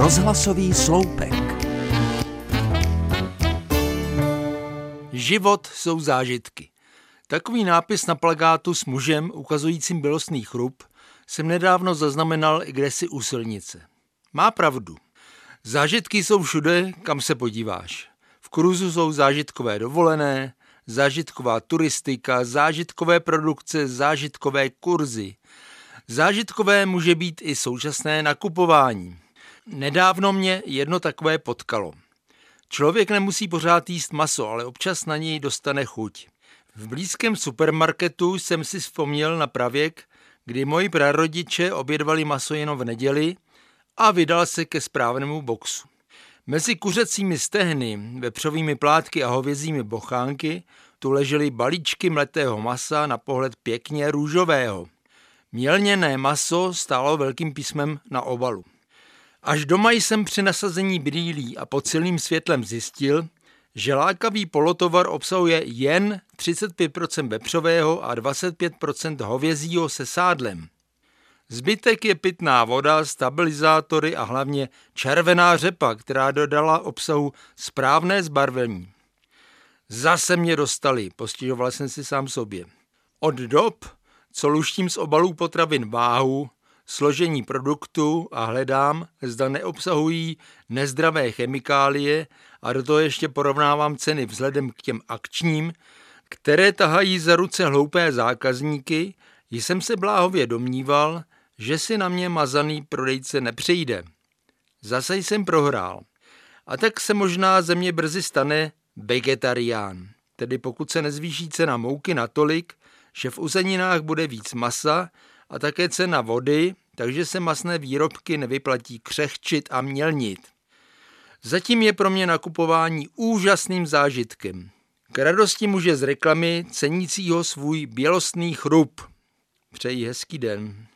Rozhlasový sloupek. Život jsou zážitky. Takový nápis na plagátu s mužem ukazujícím bělostný chrup jsem nedávno zaznamenal i kdesi u silnice. Má pravdu. Zážitky jsou všude, kam se podíváš. V kruzu jsou zážitkové dovolené, zážitková turistika, zážitkové produkce, zážitkové kurzy. Zážitkové může být i současné nakupování. Nedávno mě jedno takové potkalo. Člověk nemusí pořád jíst maso, ale občas na něj dostane chuť. V blízkém supermarketu jsem si vzpomněl na pravěk, kdy moji prarodiče obědvali maso jenom v neděli a vydal se ke správnému boxu. Mezi kuřecími stehny, vepřovými plátky a hovězími bochánky tu ležely balíčky mletého masa na pohled pěkně růžového. Mělněné maso stálo velkým písmem na obalu. Až doma jsem při nasazení brýlí a pod silným světlem zjistil, že lákavý polotovar obsahuje jen 35% vepřového a 25% hovězího se sádlem. Zbytek je pitná voda, stabilizátory a hlavně červená řepa, která dodala obsahu správné zbarvení. Zase mě dostali, postižoval jsem si sám sobě. Od dob, co luštím z obalů potravin váhu, složení produktu a hledám, zda neobsahují nezdravé chemikálie a do toho ještě porovnávám ceny vzhledem k těm akčním, které tahají za ruce hloupé zákazníky, jsem se bláhově domníval, že si na mě mazaný prodejce nepřijde. Zase jsem prohrál. A tak se možná ze mě brzy stane vegetarián, tedy pokud se nezvýší cena mouky natolik, že v uzeninách bude víc masa a také cena vody, takže se masné výrobky nevyplatí křehčit a mělnit. Zatím je pro mě nakupování úžasným zážitkem. K radosti muže z reklamy cenícího svůj bělostný chrup. Přeji hezký den.